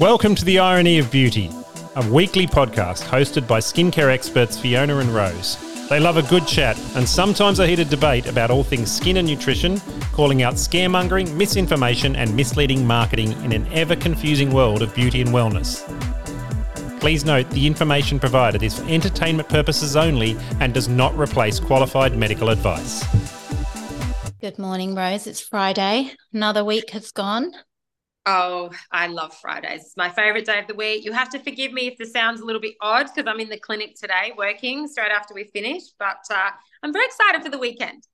Welcome to The Irony of Beauty, a weekly podcast hosted by skincare experts Fiona and Rose. They love a good chat and sometimes a heated debate about all things skin and nutrition, calling out scaremongering, misinformation, and misleading marketing in an ever confusing world of beauty and wellness. Please note the information provided is for entertainment purposes only and does not replace qualified medical advice. Good morning, Rose. It's Friday. Another week has gone. Oh, I love Fridays. It's my favorite day of the week. You have to forgive me if this sounds a little bit odd because I'm in the clinic today working straight after we finish, but uh, I'm very excited for the weekend.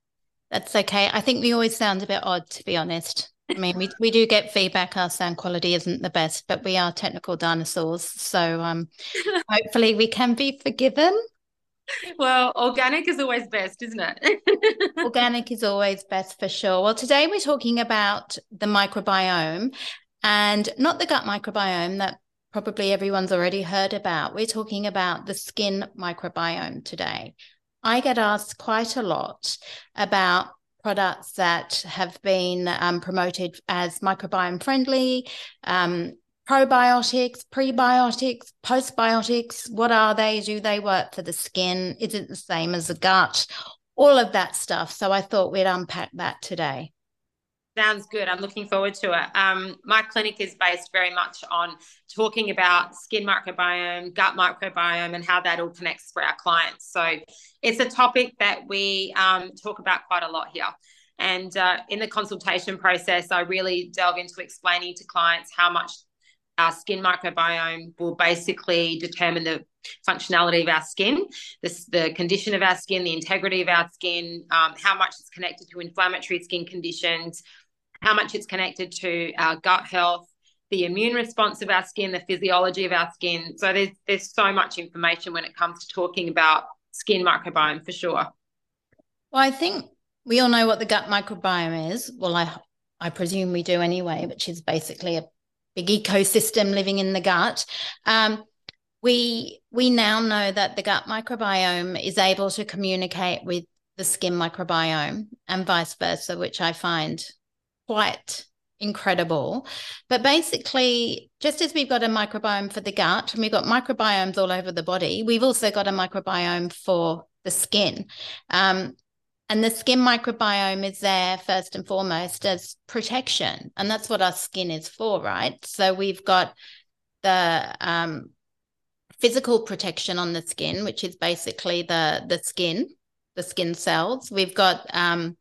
That's okay. I think we always sound a bit odd, to be honest. I mean, we, we do get feedback. Our sound quality isn't the best, but we are technical dinosaurs. So um, hopefully we can be forgiven. Well, organic is always best, isn't it? organic is always best for sure. Well, today we're talking about the microbiome and not the gut microbiome that probably everyone's already heard about. We're talking about the skin microbiome today. I get asked quite a lot about products that have been um, promoted as microbiome friendly, um, probiotics, prebiotics, postbiotics. What are they? Do they work for the skin? Is it the same as the gut? All of that stuff. So I thought we'd unpack that today. Sounds good. I'm looking forward to it. Um, my clinic is based very much on talking about skin microbiome, gut microbiome, and how that all connects for our clients. So it's a topic that we um, talk about quite a lot here. And uh, in the consultation process, I really delve into explaining to clients how much our skin microbiome will basically determine the functionality of our skin, the, the condition of our skin, the integrity of our skin, um, how much it's connected to inflammatory skin conditions, how much it's connected to our gut health, the immune response of our skin, the physiology of our skin. So there's there's so much information when it comes to talking about skin microbiome for sure. Well, I think we all know what the gut microbiome is. Well, I I presume we do anyway, which is basically a big ecosystem living in the gut. Um, we we now know that the gut microbiome is able to communicate with the skin microbiome and vice versa, which I find quite incredible. But basically, just as we've got a microbiome for the gut and we've got microbiomes all over the body, we've also got a microbiome for the skin. Um, and the skin microbiome is there first and foremost as protection. And that's what our skin is for, right? So we've got the um, physical protection on the skin, which is basically the, the skin, the skin cells. We've got um,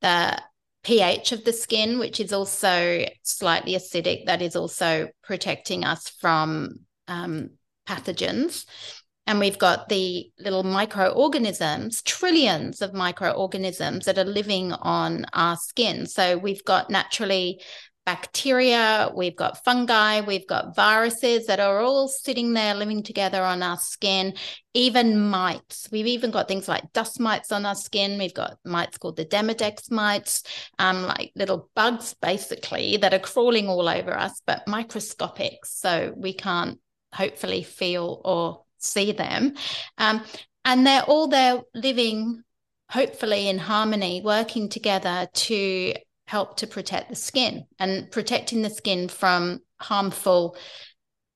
the pH of the skin, which is also slightly acidic, that is also protecting us from um, pathogens. And we've got the little microorganisms, trillions of microorganisms that are living on our skin. So we've got naturally bacteria, we've got fungi, we've got viruses that are all sitting there living together on our skin, even mites. We've even got things like dust mites on our skin. We've got mites called the Demodex mites, um, like little bugs basically that are crawling all over us, but microscopic. So we can't hopefully feel or see them. Um, and they're all there living hopefully in harmony, working together to help to protect the skin and protecting the skin from harmful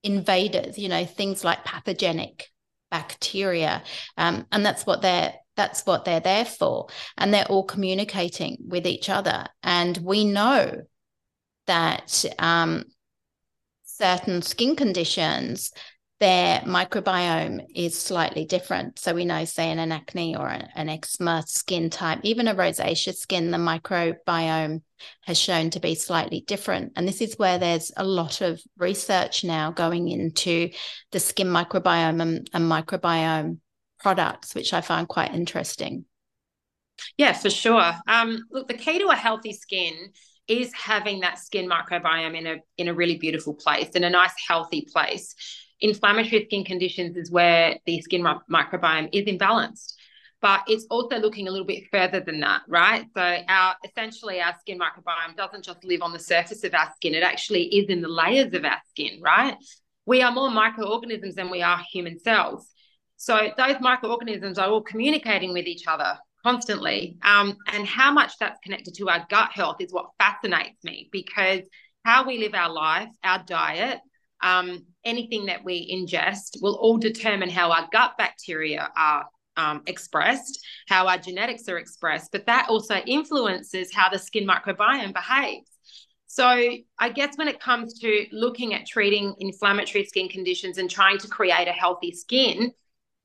invaders, you know, things like pathogenic bacteria. Um, and that's what they're that's what they're there for. And they're all communicating with each other. And we know that um, certain skin conditions their microbiome is slightly different. So we know, say, in an acne or an eczema skin type, even a rosacea skin, the microbiome has shown to be slightly different. And this is where there's a lot of research now going into the skin microbiome and, and microbiome products, which I find quite interesting. Yeah, for sure. Um, look, the key to a healthy skin is having that skin microbiome in a in a really beautiful place, in a nice, healthy place inflammatory skin conditions is where the skin microbiome is imbalanced. But it's also looking a little bit further than that right? So our essentially our skin microbiome doesn't just live on the surface of our skin it actually is in the layers of our skin right? We are more microorganisms than we are human cells. So those microorganisms are all communicating with each other constantly. Um, and how much that's connected to our gut health is what fascinates me because how we live our life our diet um, anything that we ingest will all determine how our gut bacteria are um, expressed, how our genetics are expressed, but that also influences how the skin microbiome behaves. So, I guess when it comes to looking at treating inflammatory skin conditions and trying to create a healthy skin,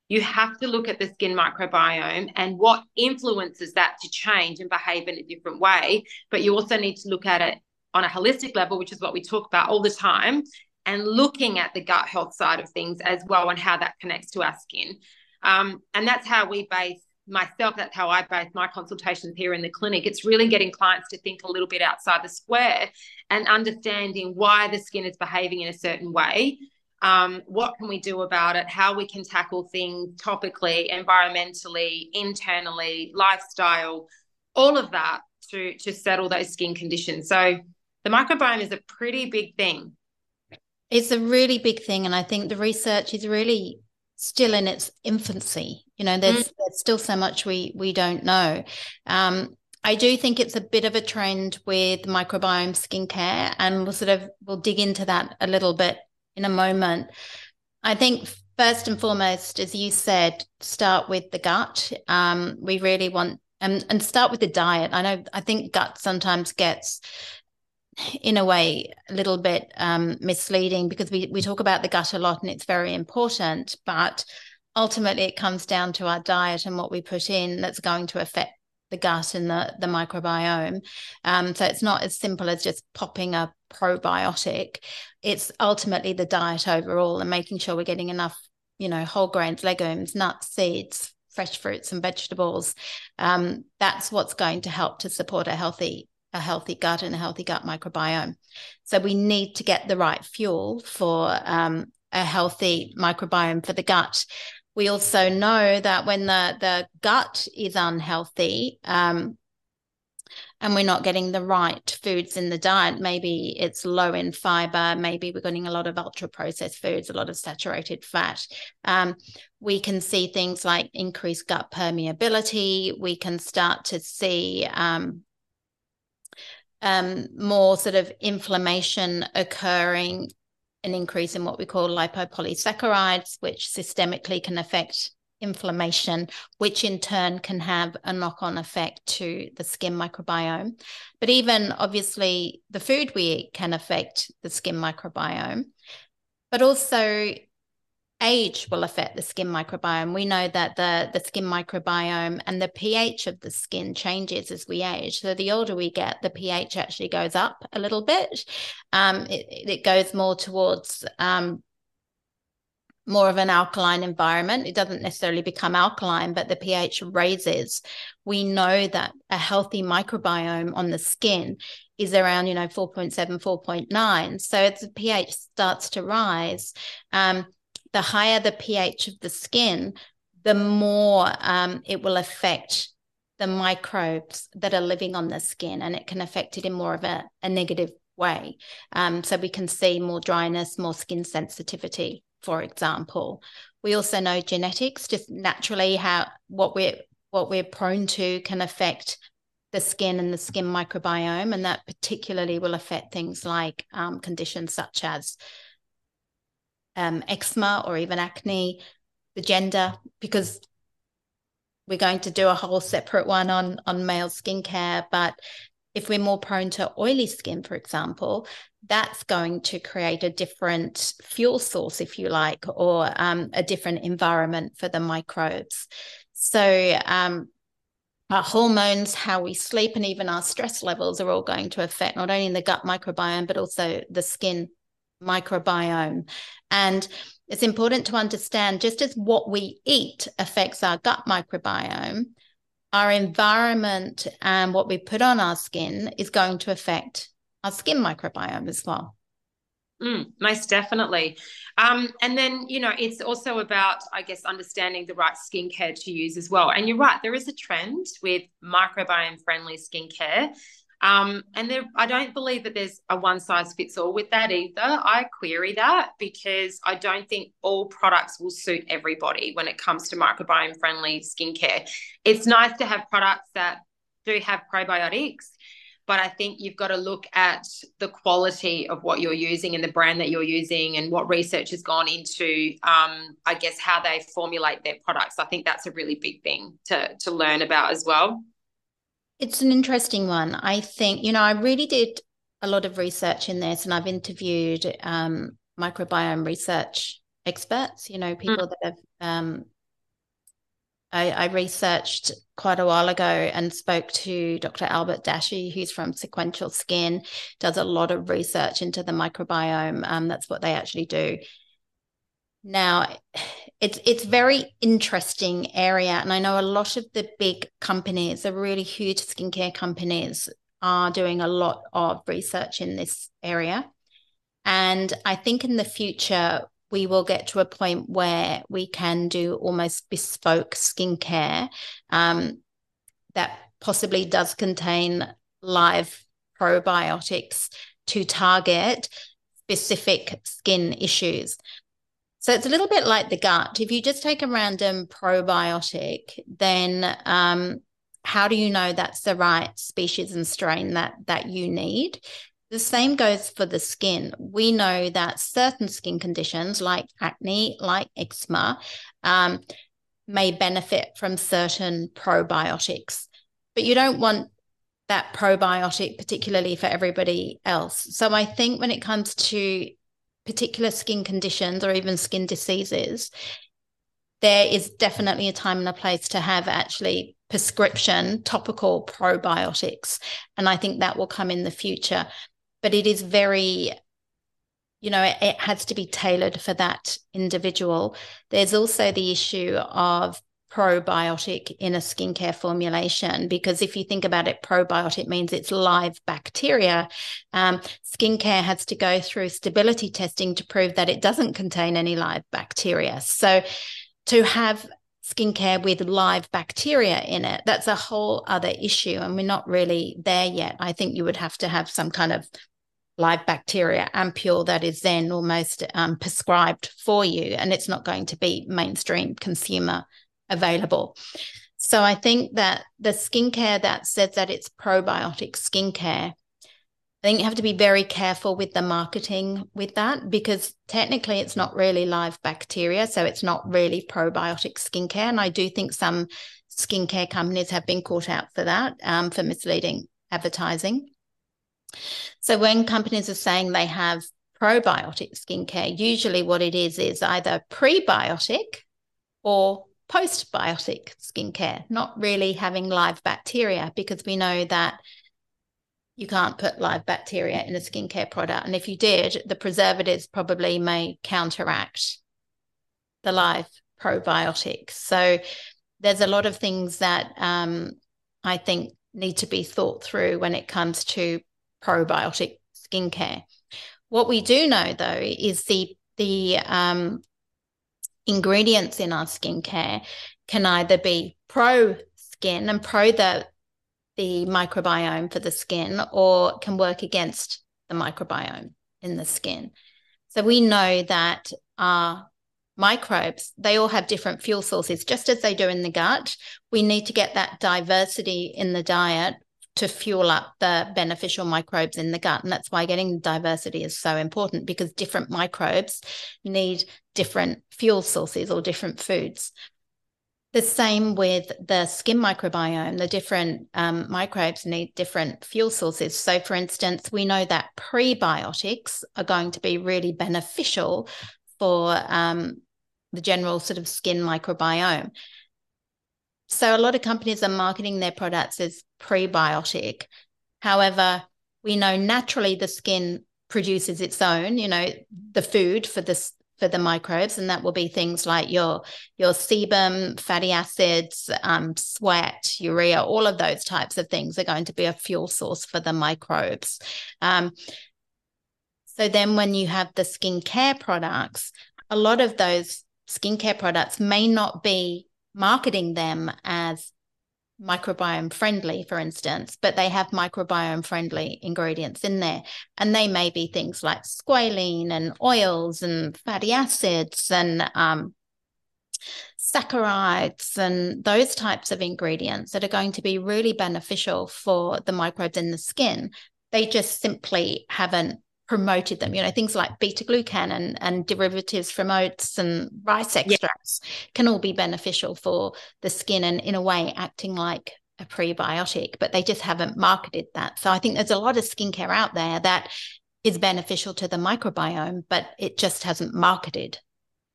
you have to look at the skin microbiome and what influences that to change and behave in a different way. But you also need to look at it on a holistic level, which is what we talk about all the time, and looking at the gut health side of things as well and how that connects to our skin. Um, and that's how we base myself, that's how I base my consultations here in the clinic. It's really getting clients to think a little bit outside the square and understanding why the skin is behaving in a certain way. Um, what can we do about it? How we can tackle things topically, environmentally, internally, lifestyle, all of that to to settle those skin conditions. So the microbiome is a pretty big thing. It's a really big thing, and I think the research is really still in its infancy. You know, there's, mm. there's still so much we we don't know. Um, I do think it's a bit of a trend with microbiome skincare, and we'll sort of we'll dig into that a little bit in a moment. I think first and foremost, as you said, start with the gut. Um, we really want and and start with the diet. I know I think gut sometimes gets in a way a little bit um, misleading because we, we talk about the gut a lot and it's very important but ultimately it comes down to our diet and what we put in that's going to affect the gut and the, the microbiome. Um, so it's not as simple as just popping a probiotic. It's ultimately the diet overall and making sure we're getting enough you know whole grains legumes nuts seeds fresh fruits and vegetables. Um, that's what's going to help to support a healthy a healthy gut and a healthy gut microbiome. So we need to get the right fuel for um, a healthy microbiome for the gut. We also know that when the, the gut is unhealthy, um, and we're not getting the right foods in the diet, maybe it's low in fiber, maybe we're getting a lot of ultra processed foods, a lot of saturated fat. Um, we can see things like increased gut permeability. We can start to see um, um, more sort of inflammation occurring, an increase in what we call lipopolysaccharides, which systemically can affect inflammation, which in turn can have a knock on effect to the skin microbiome. But even obviously, the food we eat can affect the skin microbiome. But also, age will affect the skin microbiome. We know that the, the skin microbiome and the pH of the skin changes as we age. So the older we get, the pH actually goes up a little bit. Um, it, it goes more towards um, more of an alkaline environment. It doesn't necessarily become alkaline, but the pH raises. We know that a healthy microbiome on the skin is around, you know, 4.7, 4.9. So as the pH starts to rise, um, the higher the pH of the skin, the more um, it will affect the microbes that are living on the skin, and it can affect it in more of a, a negative way. Um, so we can see more dryness, more skin sensitivity, for example. We also know genetics, just naturally how what we're what we're prone to can affect the skin and the skin microbiome, and that particularly will affect things like um, conditions such as um, eczema or even acne, the gender, because we're going to do a whole separate one on on male skincare. But if we're more prone to oily skin, for example, that's going to create a different fuel source, if you like, or um, a different environment for the microbes. So um, our hormones, how we sleep, and even our stress levels are all going to affect not only the gut microbiome, but also the skin microbiome. And it's important to understand just as what we eat affects our gut microbiome, our environment and what we put on our skin is going to affect our skin microbiome as well. Mm, most definitely. Um, and then, you know, it's also about, I guess, understanding the right skincare to use as well. And you're right, there is a trend with microbiome friendly skincare. Um, and there, I don't believe that there's a one size fits all with that either. I query that because I don't think all products will suit everybody when it comes to microbiome friendly skincare. It's nice to have products that do have probiotics, but I think you've got to look at the quality of what you're using and the brand that you're using and what research has gone into, um, I guess, how they formulate their products. I think that's a really big thing to, to learn about as well. It's an interesting one. I think, you know, I really did a lot of research in this and I've interviewed um, microbiome research experts, you know, people mm. that have um, I, I, researched quite a while ago and spoke to Dr. Albert Dashi, who's from Sequential Skin, does a lot of research into the microbiome. Um, that's what they actually do. Now, it's it's very interesting area, and I know a lot of the big companies, the really huge skincare companies, are doing a lot of research in this area. And I think in the future, we will get to a point where we can do almost bespoke skincare um, that possibly does contain live probiotics to target specific skin issues. So it's a little bit like the gut. If you just take a random probiotic, then um, how do you know that's the right species and strain that that you need? The same goes for the skin. We know that certain skin conditions like acne, like eczema, um, may benefit from certain probiotics, but you don't want that probiotic, particularly for everybody else. So I think when it comes to particular skin conditions or even skin diseases, there is definitely a time and a place to have actually prescription topical probiotics. And I think that will come in the future but it is very you know it, it has to be tailored for that individual there's also the issue of probiotic in a skincare formulation because if you think about it probiotic means it's live bacteria. Um, skincare has to go through stability testing to prove that it doesn't contain any live bacteria. So to have skincare with live bacteria in it that's a whole other issue and we're not really there yet. I think you would have to have some kind of live bacteria ampule that is then almost um, prescribed for you, and it's not going to be mainstream consumer available. So I think that the skincare that says that it's probiotic skincare, I think you have to be very careful with the marketing with that because technically it's not really live bacteria. So it's not really probiotic skincare. And I do think some skincare companies have been caught out for that, um, for misleading advertising. So when companies are saying they have probiotic skincare, usually what it is is either prebiotic or postbiotic skincare, not really having live bacteria, because we know that you can't put live bacteria in a skincare product. And if you did, the preservatives probably may counteract the live probiotics. So there's a lot of things that um, I think need to be thought through when it comes to probiotic skincare. What we do know though is the the um, ingredients in our skincare can either be pro skin and pro the the microbiome for the skin or can work against the microbiome in the skin. So we know that our microbes, they all have different fuel sources, just as they do in the gut. We need to get that diversity in the diet to fuel up the beneficial microbes in the gut. And that's why getting diversity is so important because different microbes need different fuel sources or different foods. The same with the skin microbiome, the different um, microbes need different fuel sources. So, for instance, we know that prebiotics are going to be really beneficial for um, the general sort of skin microbiome. So a lot of companies are marketing their products as prebiotic. However, we know naturally the skin produces its own, you know, the food for this for the microbes, and that will be things like your your sebum, fatty acids, um, sweat, urea, all of those types of things are going to be a fuel source for the microbes. Um, so then, when you have the skincare products, a lot of those skincare products may not be marketing them as microbiome friendly, for instance, but they have microbiome friendly ingredients in there. And they may be things like squalene and oils and fatty acids and um, saccharides and those types of ingredients that are going to be really beneficial for the microbes in the skin. They just simply haven't promoted them. You know, things like beta glucan and, and derivatives from oats and rice extracts yeah. can all be beneficial for the skin and, in a way, acting like a prebiotic, but they just haven't marketed that. So I think there's a lot of skincare out there that is beneficial to the microbiome, but it just hasn't marketed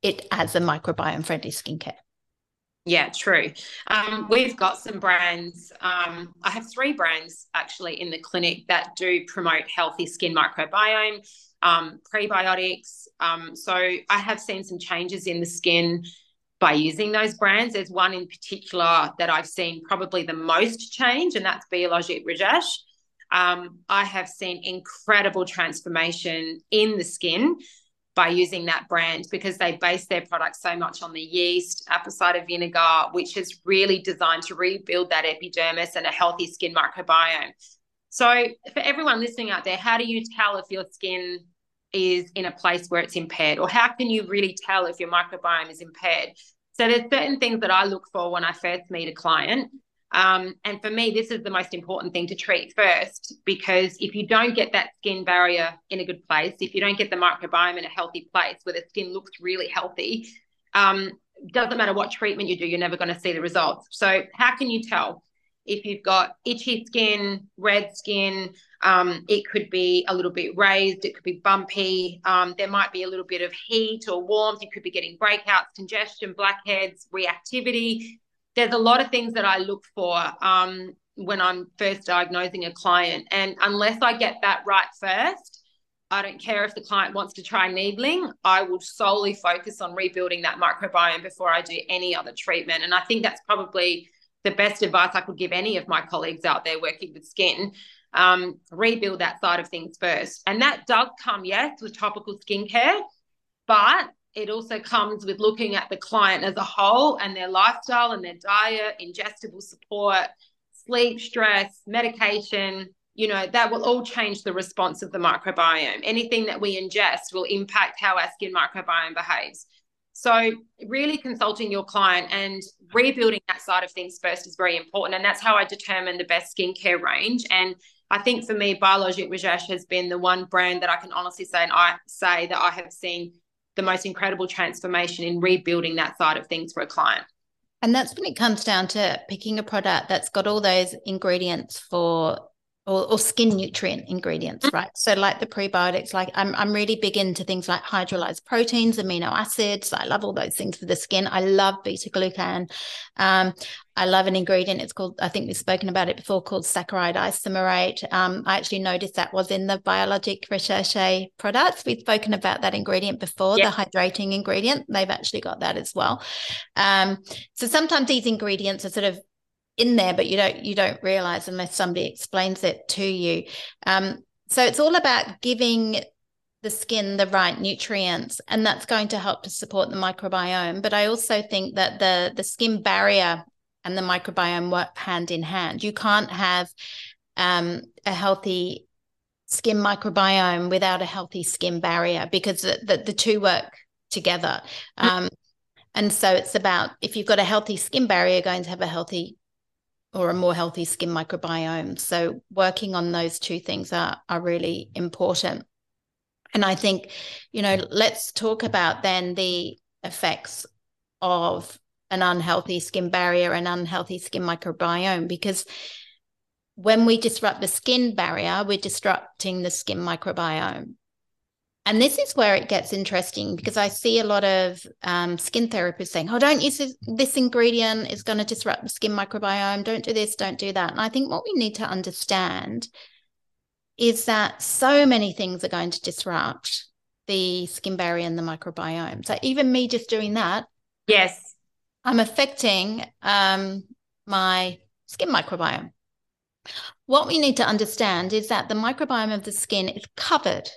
it as a microbiome friendly skincare. Yeah, true. Um, we've got some brands. Um, I have three brands actually in the clinic that do promote healthy skin microbiome, um, prebiotics. Um, so I have seen some changes in the skin by using those brands. There's one in particular that I've seen probably the most change, and that's Biologique Recherche. Um, I have seen incredible transformation in the skin by using that brand because they base their product so much on the yeast, apple cider vinegar, which is really designed to rebuild that epidermis and a healthy skin microbiome. So, for everyone listening out there, how do you tell if your skin is in a place where it's impaired, or how can you really tell if your microbiome is impaired? So, there's certain things that I look for when I first meet a client. Um, and for me, this is the most important thing to treat first because if you don't get that skin barrier in a good place, if you don't get the microbiome in a healthy place where the skin looks really healthy, um, doesn't matter what treatment you do, you're never going to see the results. So, how can you tell if you've got itchy skin, red skin? Um, it could be a little bit raised, it could be bumpy. Um, there might be a little bit of heat or warmth. You could be getting breakouts, congestion, blackheads, reactivity there's a lot of things that I look for um, when I'm first diagnosing a client. And unless I get that right first, I don't care if the client wants to try needling. I will solely focus on rebuilding that microbiome before I do any other treatment. And I think that's probably the best advice I could give any of my colleagues out there working with skin. Um, rebuild that side of things first. And that does come, yes, with topical skincare, but it also comes with looking at the client as a whole and their lifestyle and their diet, ingestible support, sleep, stress, medication. You know, that will all change the response of the microbiome. Anything that we ingest will impact how our skin microbiome behaves. So, really consulting your client and rebuilding that side of things first is very important. And that's how I determine the best skincare range. And I think for me, Biologique Recherche has been the one brand that I can honestly say and I say that I have seen the most incredible transformation in rebuilding that side of things for a client. And that's when it comes down to picking a product that's got all those ingredients for or, or, skin nutrient ingredients, mm. right? So like the prebiotics, like I'm I'm really big into things like hydrolyzed proteins, amino acids. I love all those things for the skin. I love beta glucan. Um, I love an ingredient. It's called, I think we've spoken about it before, called saccharide isomerate. Um, I actually noticed that was in the Biologique Recherche products. We've spoken about that ingredient before, yep. the hydrating ingredient. They've actually got that as well. Um, so sometimes these ingredients are sort of in there, but you don't you don't realize unless somebody explains it to you. Um, so it's all about giving the skin the right nutrients, and that's going to help to support the microbiome. But I also think that the the skin barrier and the microbiome work hand in hand. You can't have um, a healthy skin microbiome without a healthy skin barrier because the, the, the two work together. Mm. Um, and so it's about if you've got a healthy skin barrier, you're going to have a healthy or a more healthy skin microbiome. So working on those two things are are really important. And I think, you know, let's talk about then the effects of an unhealthy skin barrier and unhealthy skin microbiome because when we disrupt the skin barrier, we're disrupting the skin microbiome. And this is where it gets interesting because I see a lot of um, skin therapists saying, oh, don't use this, this ingredient, it's going to disrupt the skin microbiome. Don't do this, don't do that. And I think what we need to understand is that so many things are going to disrupt the skin barrier and the microbiome. So even me just doing that. Yes. I'm affecting um, my skin microbiome. What we need to understand is that the microbiome of the skin is covered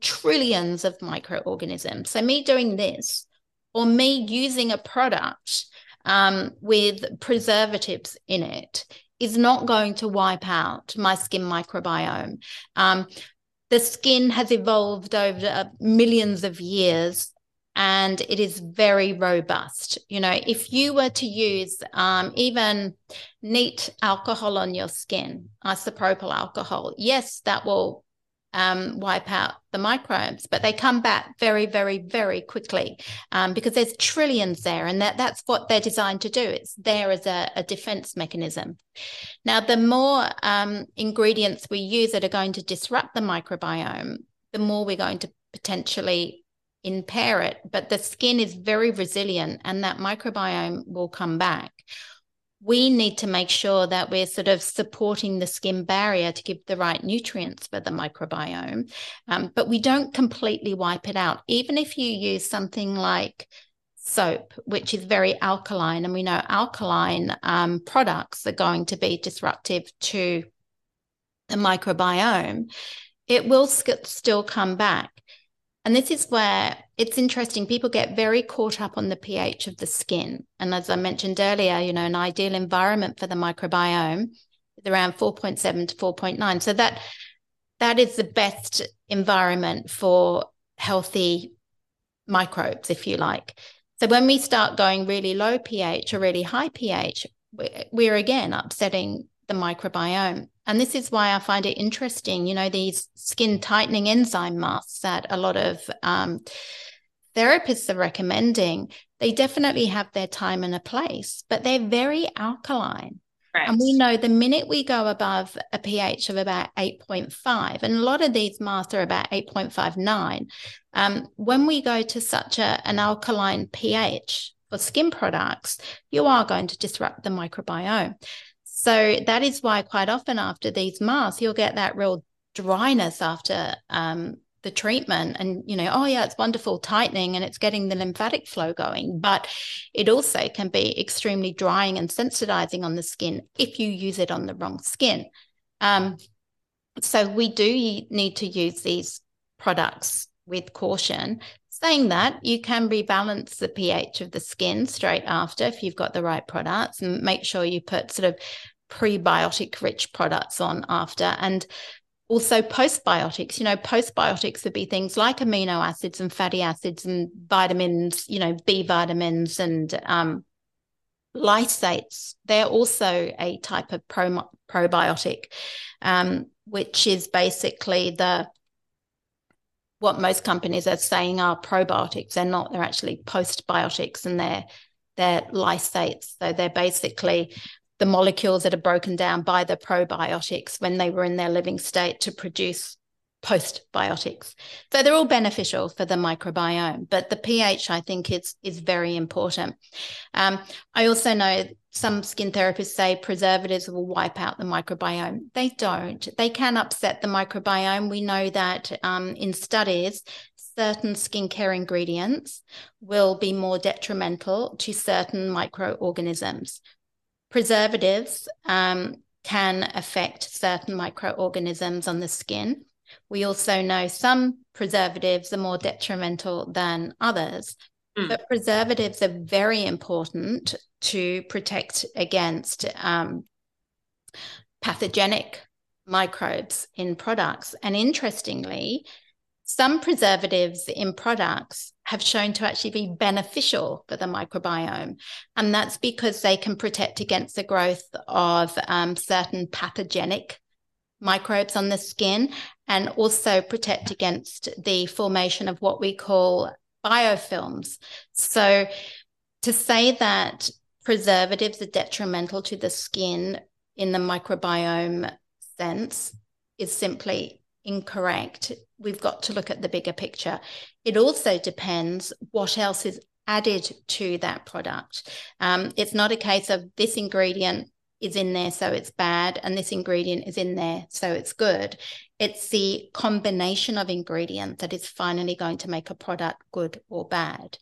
trillions of microorganisms. So, me doing this or me using a product um, with preservatives in it is not going to wipe out my skin microbiome. Um, the skin has evolved over millions of years and it is very robust. You know, if you were to use um, even neat alcohol on your skin, isopropyl alcohol, yes, that will um, wipe out the microbes, but they come back very, very, very quickly um, because there's trillions there, and that that's what they're designed to do. It's there as a, a defense mechanism. Now, the more um, ingredients we use that are going to disrupt the microbiome, the more we're going to potentially impair it. But the skin is very resilient, and that microbiome will come back we need to make sure that we're sort of supporting the skin barrier to give the right nutrients for the microbiome. Um, but we don't completely wipe it out. Even if you use something like soap, which is very alkaline, and we know alkaline um, products are going to be disruptive to the microbiome, it will still come back. And this is where it's interesting. People get very caught up on the pH of the skin. And as I mentioned earlier, you know, an ideal environment for the microbiome is around 4.7 to 4.9. So that that is the best environment for healthy microbes, if you like. So when we start going really low pH or really high pH, we're again upsetting the microbiome. And this is why I find it interesting, you know, these skin tightening enzyme masks that a lot of um, therapists are recommending, they definitely have their time and a place, but they're very alkaline. Right. And we know the minute we go above a pH of about 8.5, and a lot of these masks are about 8.59, um, when we go to such a, an alkaline pH for skin products, you are going to disrupt the microbiome. So that is why quite often after these masks, you'll get that real dryness after um, the treatment and you know oh yeah it's wonderful tightening and it's getting the lymphatic flow going but it also can be extremely drying and sensitizing on the skin if you use it on the wrong skin. Um, so we do need to use these products with caution. Saying that you can rebalance the ph of the skin straight after if you've got the right products and make sure you put sort of prebiotic rich products on after. And also postbiotics you know postbiotics would be things like amino acids and fatty acids and vitamins you know b vitamins and um, lysates. They're also a type of pro- probiotic um, which is basically the what most companies are saying are probiotics. They're not they're actually postbiotics and they're they're lysates. So they're basically the molecules that are broken down by the probiotics when they were in their living state to produce postbiotics. So they're all beneficial for the microbiome, but the pH I think is is very important. Um, I also know some skin therapists say preservatives will wipe out the microbiome. They don't. They can upset the microbiome. We know that um, in studies, certain skincare ingredients will be more detrimental to certain microorganisms preservatives um, can affect certain microorganisms on the skin. We also know some preservatives are more detrimental than others, mm. but preservatives are very important to protect against um, pathogenic microbes in products. And interestingly, some preservatives in products have shown to actually be beneficial for the microbiome. And that's because they can protect against the growth of um, certain pathogenic microbes on the skin and also protect against the formation of what we call biofilms. So to say that preservatives are detrimental to the skin in the microbiome sense is simply incorrect. We've got to look at the bigger picture. It also depends what else is added to that product. Um, it's not a case of this ingredient is in there, so it's bad, and this ingredient is in there, so it's good. It's the combination of ingredients that is finally going to make a product good or bad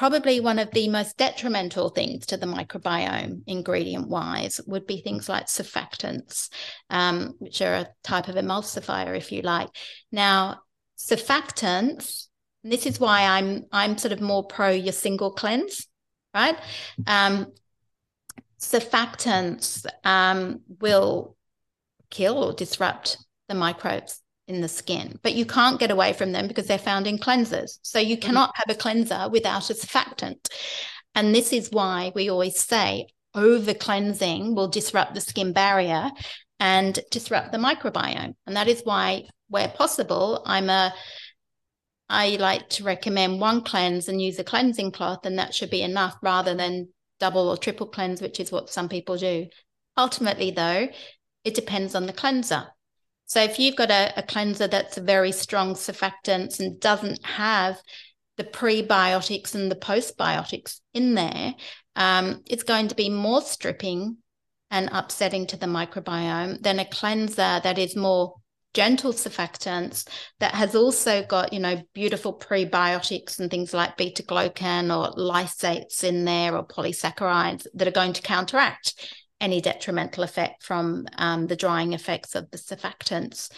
probably one of the most detrimental things to the microbiome ingredient wise would be things like surfactants um, which are a type of emulsifier if you like. Now surfactants this is why i'm i'm sort of more pro your single cleanse right? Um, surfactants um, will kill or disrupt the microbes in the skin, but you can't get away from them because they're found in cleansers. So you mm-hmm. cannot have a cleanser without a surfactant. And this is why we always say over cleansing will disrupt the skin barrier and disrupt the microbiome. And that is why, where possible, I'm a I like to recommend one cleanse and use a cleansing cloth, and that should be enough rather than double or triple cleanse, which is what some people do. Ultimately, though, it depends on the cleanser. So if you've got a, a cleanser that's a very strong surfactants and doesn't have the prebiotics and the postbiotics in there, um, it's going to be more stripping and upsetting to the microbiome than a cleanser that is more gentle surfactants that has also got, you know, beautiful prebiotics and things like beta glucan or lysates in there or polysaccharides that are going to counteract any detrimental effect from um, the drying effects of the surfactants.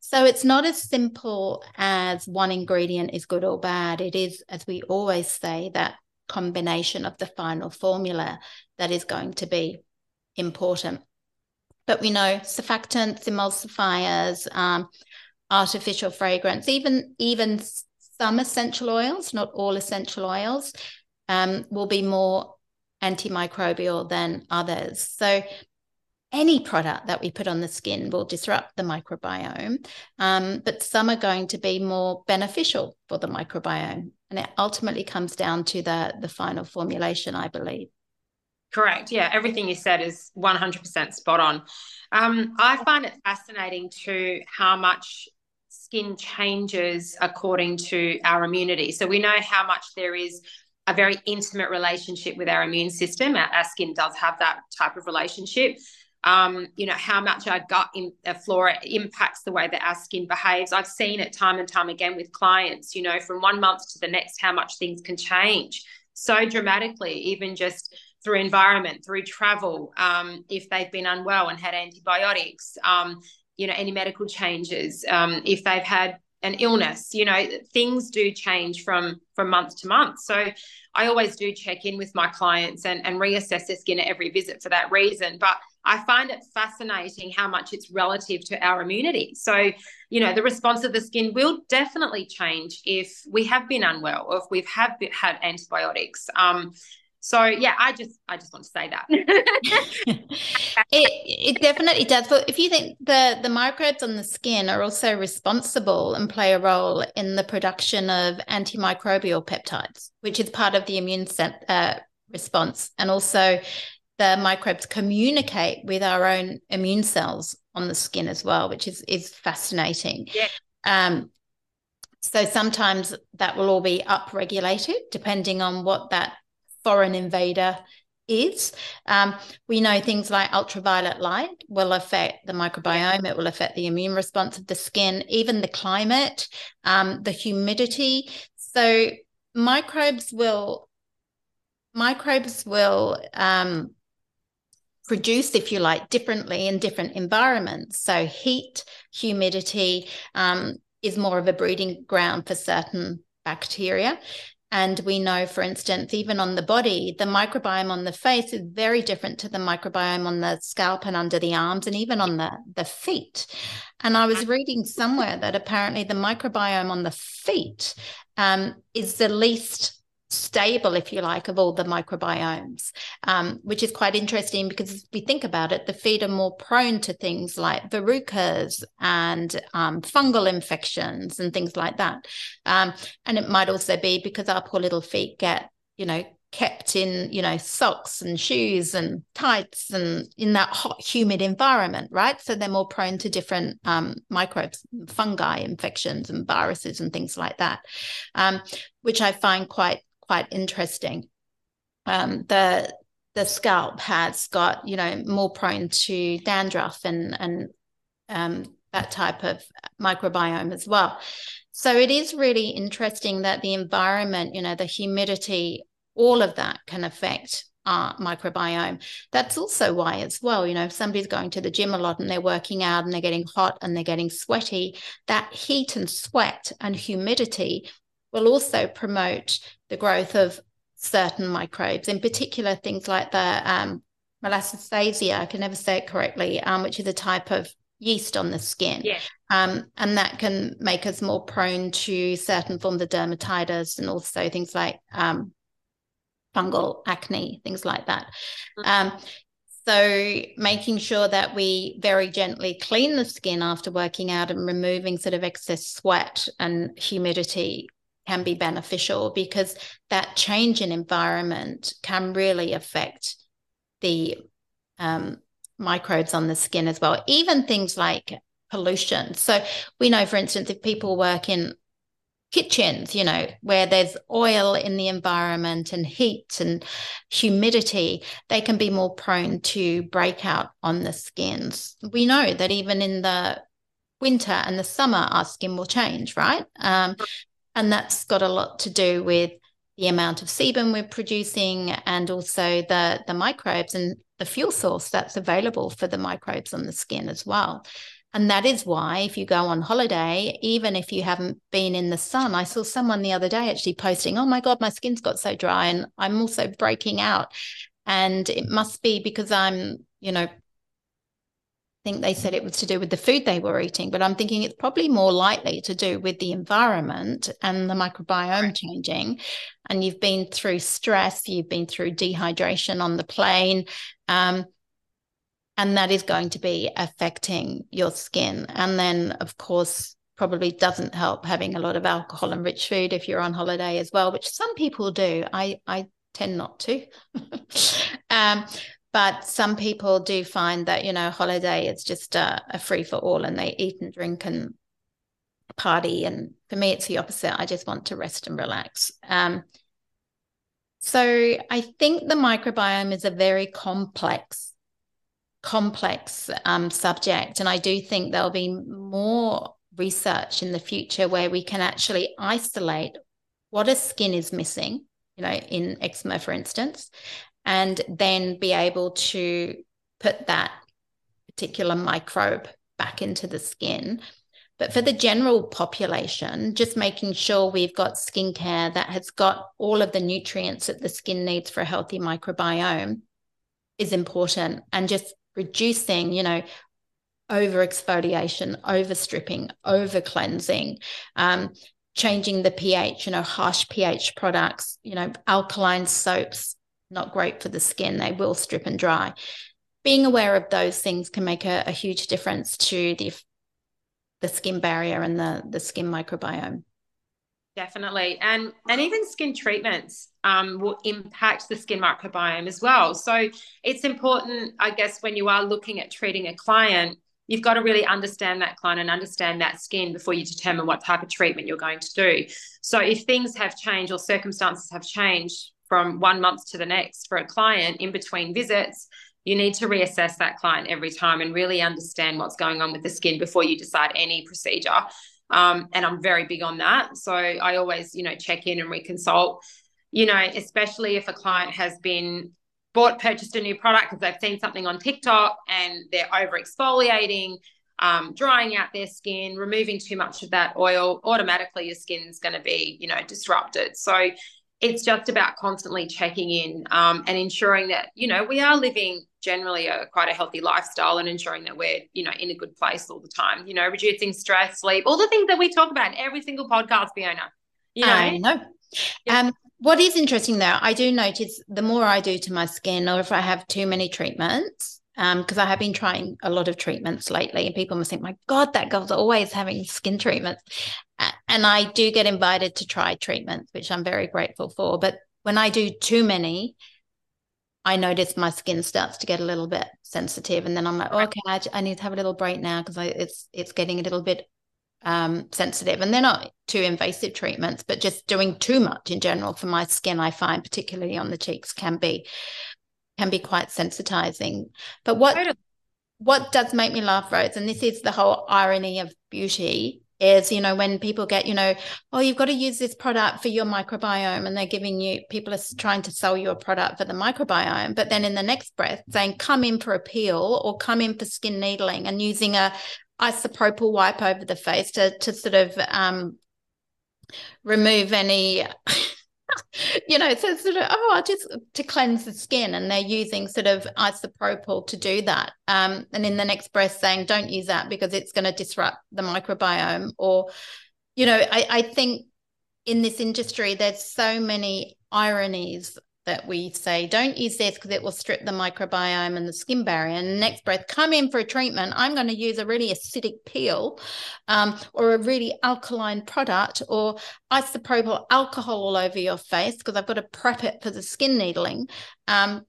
So it's not as simple as one ingredient is good or bad. It is, as we always say, that combination of the final formula that is going to be important. But we know surfactants, emulsifiers, um, artificial fragrance, even even some essential oils, not all essential oils, um, will be more antimicrobial than others. So any product that we put on the skin will disrupt the microbiome, um, but some are going to be more beneficial for the microbiome. And it ultimately comes down to the, the final formulation, I believe. Correct. Yeah, everything you said is 100% spot on. Um, I find it fascinating too how much skin changes according to our immunity. So we know how much there is a very intimate relationship with our immune system. Our, our skin does have that type of relationship. Um, you know, how much our gut in, uh, flora impacts the way that our skin behaves. I've seen it time and time again with clients, you know, from one month to the next, how much things can change so dramatically, even just through environment, through travel, um, if they've been unwell and had antibiotics, um, you know, any medical changes, um, if they've had an illness you know things do change from from month to month. So i always do check in with my clients and, and reassess their skin at every visit for that reason. But i find it fascinating how much it's relative to our immunity. So you know the response of the skin will definitely change if we have been unwell or if we've have had antibiotics. Um, so yeah i just i just want to say that. It it definitely does. But if you think the the microbes on the skin are also responsible and play a role in the production of antimicrobial peptides which is part of the immune uh, response and also the microbes communicate with our own immune cells on the skin as well which is is fascinating. Yeah. um so sometimes that will all be upregulated depending on what that foreign invader is. Um, we know things like ultraviolet light will affect the microbiome, it will affect the immune response of the skin, even the climate, um, the humidity. So microbes will microbes will um, produce, if you like, differently in different environments. So heat, humidity um, is more of a breeding ground for certain bacteria. And we know, for instance, even on the body, the microbiome on the face is very different to the microbiome on the scalp and under the arms and even on the, the feet. And I was reading somewhere that apparently the microbiome on the feet um, is the least stable, if you like, of all the microbiomes, um, which is quite interesting because if we think about it, the feet are more prone to things like verrucas and um, fungal infections and things like that. Um, and it might also be because our poor little feet get, you know, kept in you know socks and shoes and tights and in that hot humid environment right so they're more prone to different um, microbes fungi infections and viruses and things like that um, which i find quite quite interesting. Um, the the scalp has got you know more prone to dandruff and and um, that type of microbiome as well. So it is really interesting that the environment, you know, the humidity, all of that can affect our microbiome. That's also why, as well, you know, if somebody's going to the gym a lot and they're working out and they're getting hot and they're getting sweaty, that heat and sweat and humidity will also promote the growth of certain microbes, in particular things like the um, I can never say it correctly, um, which is a type of yeast on the skin. Yeah. Um, and that can make us more prone to certain forms of dermatitis and also things like um, fungal acne, things like that. Mm-hmm. Um, so making sure that we very gently clean the skin after working out and removing sort of excess sweat and humidity can be beneficial because that change in environment can really affect the um, microbes on the skin as well. Even things like pollution. So we know, for instance, if people work in kitchens, you know, where there's oil in the environment and heat and humidity, they can be more prone to breakout on the skins. We know that even in the winter and the summer, our skin will change, right? Um, and that's got a lot to do with the amount of sebum we're producing and also the, the microbes and the fuel source that's available for the microbes on the skin as well. And that is why, if you go on holiday, even if you haven't been in the sun, I saw someone the other day actually posting, Oh my God, my skin's got so dry and I'm also breaking out. And it must be because I'm, you know, think they said it was to do with the food they were eating, but I'm thinking it's probably more likely to do with the environment and the microbiome right. changing. And you've been through stress, you've been through dehydration on the plane. Um, and that is going to be affecting your skin. And then, of course, probably doesn't help having a lot of alcohol and rich food if you're on holiday as well, which some people do. I I tend not to. um, but some people do find that you know holiday is just a, a free for all, and they eat and drink and party. And for me, it's the opposite. I just want to rest and relax. Um, so I think the microbiome is a very complex complex um, subject. And I do think there'll be more research in the future where we can actually isolate what a skin is missing, you know, in eczema, for instance, and then be able to put that particular microbe back into the skin. But for the general population, just making sure we've got skincare that has got all of the nutrients that the skin needs for a healthy microbiome is important. And just reducing, you know, over exfoliation, over stripping, over cleansing, um, changing the pH, you know, harsh pH products, you know, alkaline soaps, not great for the skin. They will strip and dry. Being aware of those things can make a, a huge difference to the the skin barrier and the the skin microbiome. Definitely. And and even skin treatments um, will impact the skin microbiome as well. So it's important, I guess, when you are looking at treating a client, you've got to really understand that client and understand that skin before you determine what type of treatment you're going to do. So if things have changed or circumstances have changed from one month to the next for a client in between visits, you need to reassess that client every time and really understand what's going on with the skin before you decide any procedure. Um, and I'm very big on that. So I always, you know, check in and reconsult, you know, especially if a client has been bought, purchased a new product because they've seen something on TikTok and they're over exfoliating, um, drying out their skin, removing too much of that oil, automatically your skin's going to be, you know, disrupted. So it's just about constantly checking in um, and ensuring that you know we are living generally a quite a healthy lifestyle and ensuring that we're you know in a good place all the time you know reducing stress sleep all the things that we talk about in every single podcast fiona you know I know. Yeah. um what is interesting though i do notice the more i do to my skin or if i have too many treatments because um, I have been trying a lot of treatments lately, and people must think, "My God, that girl's always having skin treatments." And I do get invited to try treatments, which I'm very grateful for. But when I do too many, I notice my skin starts to get a little bit sensitive, and then I'm like, "Okay, I, I, need to have a little break now because it's it's getting a little bit um, sensitive." And they're not too invasive treatments, but just doing too much in general for my skin, I find, particularly on the cheeks, can be can be quite sensitizing. But what what does make me laugh, Rose, and this is the whole irony of beauty, is you know when people get you know oh you've got to use this product for your microbiome and they're giving you people are trying to sell you a product for the microbiome but then in the next breath saying come in for a peel or come in for skin needling and using a isopropyl wipe over the face to to sort of um, remove any you know, so sort of, oh, I just to cleanse the skin, and they're using sort of isopropyl to do that. Um, and in the next breath, saying, don't use that because it's going to disrupt the microbiome. Or, you know, I, I think in this industry, there's so many ironies that we say don't use this because it will strip the microbiome and the skin barrier. And next breath come in for a treatment. I'm going to use a really acidic peel um, or a really alkaline product or isopropyl alcohol all over your face because i've got to prep it for the skin needling. Um,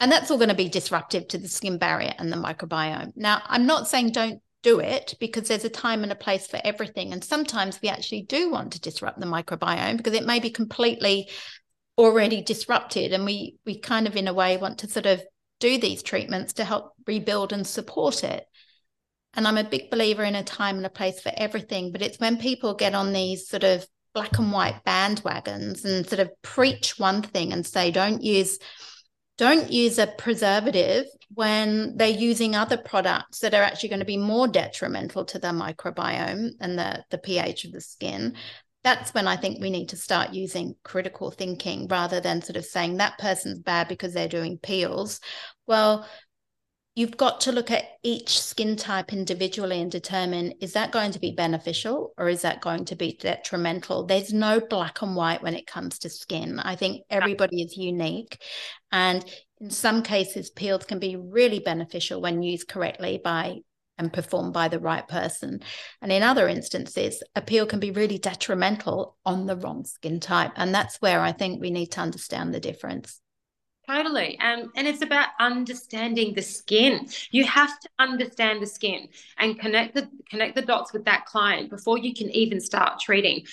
and that's all going to be disruptive to the skin barrier and the microbiome. Now i'm not saying don't do it because there's a time and a place for everything. And sometimes we actually do want to disrupt the microbiome because it may be completely already disrupted and we we kind of in a way want to sort of do these treatments to help rebuild and support it. And i'm a big believer in a time and a place for everything but it's when people get on these sort of black and white bandwagons and sort of preach one thing and say don't use don't use a preservative when they're using other products that are actually going to be more detrimental to the microbiome and the, the pH of the skin that's when I think we need to start using critical thinking rather than sort of saying that person's bad because they're doing peels. Well, you've got to look at each skin type individually and determine is that going to be beneficial or is that going to be detrimental? There's no black and white when it comes to skin. I think everybody is unique. And in some cases, peels can be really beneficial when used correctly by and performed by the right person. And in other instances, appeal can be really detrimental on the wrong skin type. And that's where I think we need to understand the difference. Totally. Um, and it's about understanding the skin. You have to understand the skin and connect the connect the dots with that client before you can even start treating.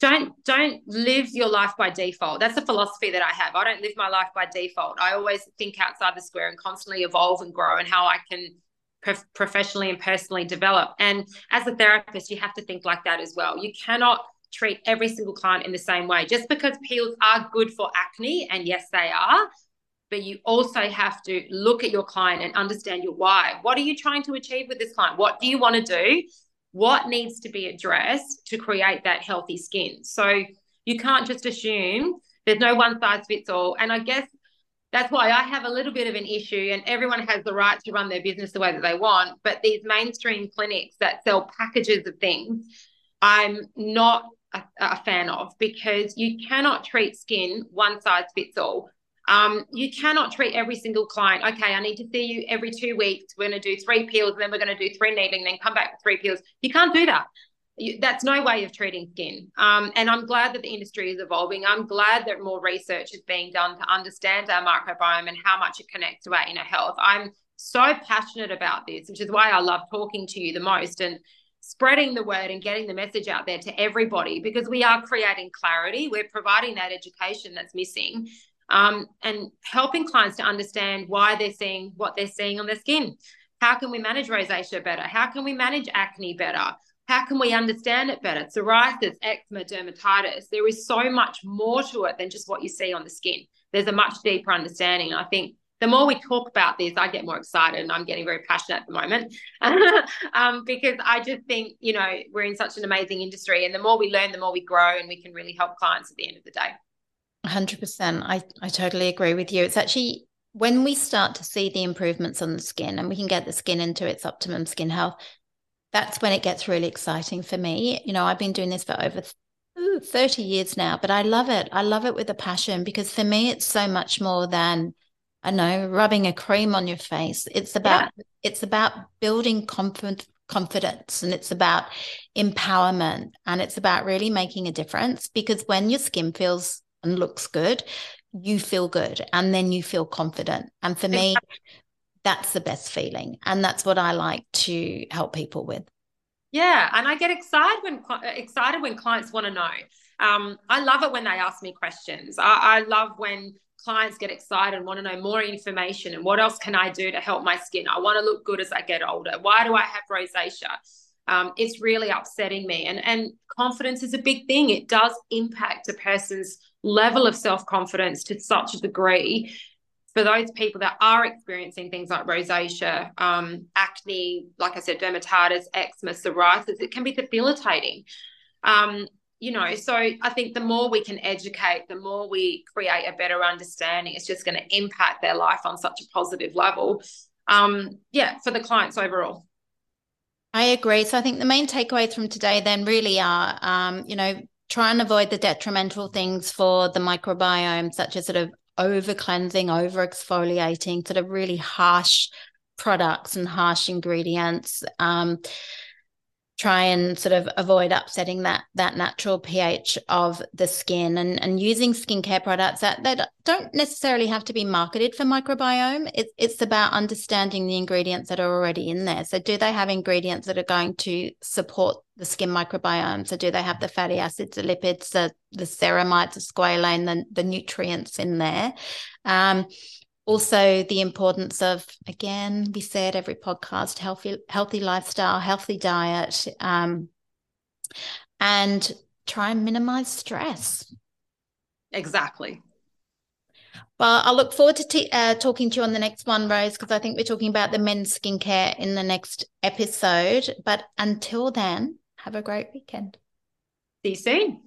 Don't don't live your life by default. That's a philosophy that I have. I don't live my life by default. I always think outside the square and constantly evolve and grow and how I can prof- professionally and personally develop. And as a therapist, you have to think like that as well. You cannot treat every single client in the same way. Just because peels are good for acne, and yes, they are, but you also have to look at your client and understand your why. What are you trying to achieve with this client? What do you want to do? What needs to be addressed to create that healthy skin? So you can't just assume there's no one size fits all. And I guess that's why I have a little bit of an issue, and everyone has the right to run their business the way that they want. But these mainstream clinics that sell packages of things, I'm not a, a fan of because you cannot treat skin one size fits all. Um, you cannot treat every single client. Okay, I need to see you every two weeks. We're going to do three peels, and then we're going to do three needling, then come back for three peels. You can't do that that's no way of treating skin. Um, and I'm glad that the industry is evolving. I'm glad that more research is being done to understand our microbiome and how much it connects to our inner health. I'm so passionate about this, which is why I love talking to you the most and spreading the word and getting the message out there to everybody because we are creating clarity. We're providing that education that's missing um, and helping clients to understand why they're seeing what they're seeing on their skin. How can we manage rosacea better? How can we manage acne better? How can we understand it better? Psoriasis, eczema, dermatitis. There is so much more to it than just what you see on the skin. There's a much deeper understanding. I think the more we talk about this, I get more excited and I'm getting very passionate at the moment um, because I just think, you know, we're in such an amazing industry. And the more we learn, the more we grow and we can really help clients at the end of the day. 100%. I, I totally agree with you. It's actually when we start to see the improvements on the skin and we can get the skin into its optimum skin health, that's when it gets really exciting for me. You know, I've been doing this for over 30 years now, but I love it. I love it with a passion because for me, it's so much more than, I know, rubbing a cream on your face. It's about, yeah. it's about building confidence confidence and it's about empowerment and it's about really making a difference because when your skin feels and looks good you feel good and then you feel confident and for me that's the best feeling and that's what i like to help people with. Yeah and i get excited when excited when clients want to know. Um, i love it when they ask me questions. I, I love when clients get excited and want to know more information and what else can i do to help my skin? I want to look good as i get older. Why do i have rosacea? Um, it's really upsetting me and and confidence is a big thing. It does impact a person's level of self-confidence to such a degree for those people that are experiencing things like rosacea, um, acne, like I said, dermatitis, eczema, psoriasis, it can be debilitating. Um, you know, so I think the more we can educate, the more we create a better understanding, it's just going to impact their life on such a positive level. Um, yeah, for the clients overall. I agree. So I think the main takeaways from today then really are, um, you know, try and avoid the detrimental things for the microbiome, such as sort of over cleansing, over exfoliating, sort of really harsh products and harsh ingredients. Um, try and sort of avoid upsetting that that natural pH of the skin and, and using skincare products that, that don't necessarily have to be marketed for microbiome. It, it's about understanding the ingredients that are already in there. So do they have ingredients that are going to support the skin microbiome? So do they have the fatty acids, the lipids, the, the ceramides, the squalane, the, the nutrients in there? Um, also the importance of again we said every podcast healthy healthy lifestyle healthy diet um, and try and minimize stress exactly well i look forward to t- uh, talking to you on the next one rose because i think we're talking about the men's skincare in the next episode but until then have a great weekend. See you soon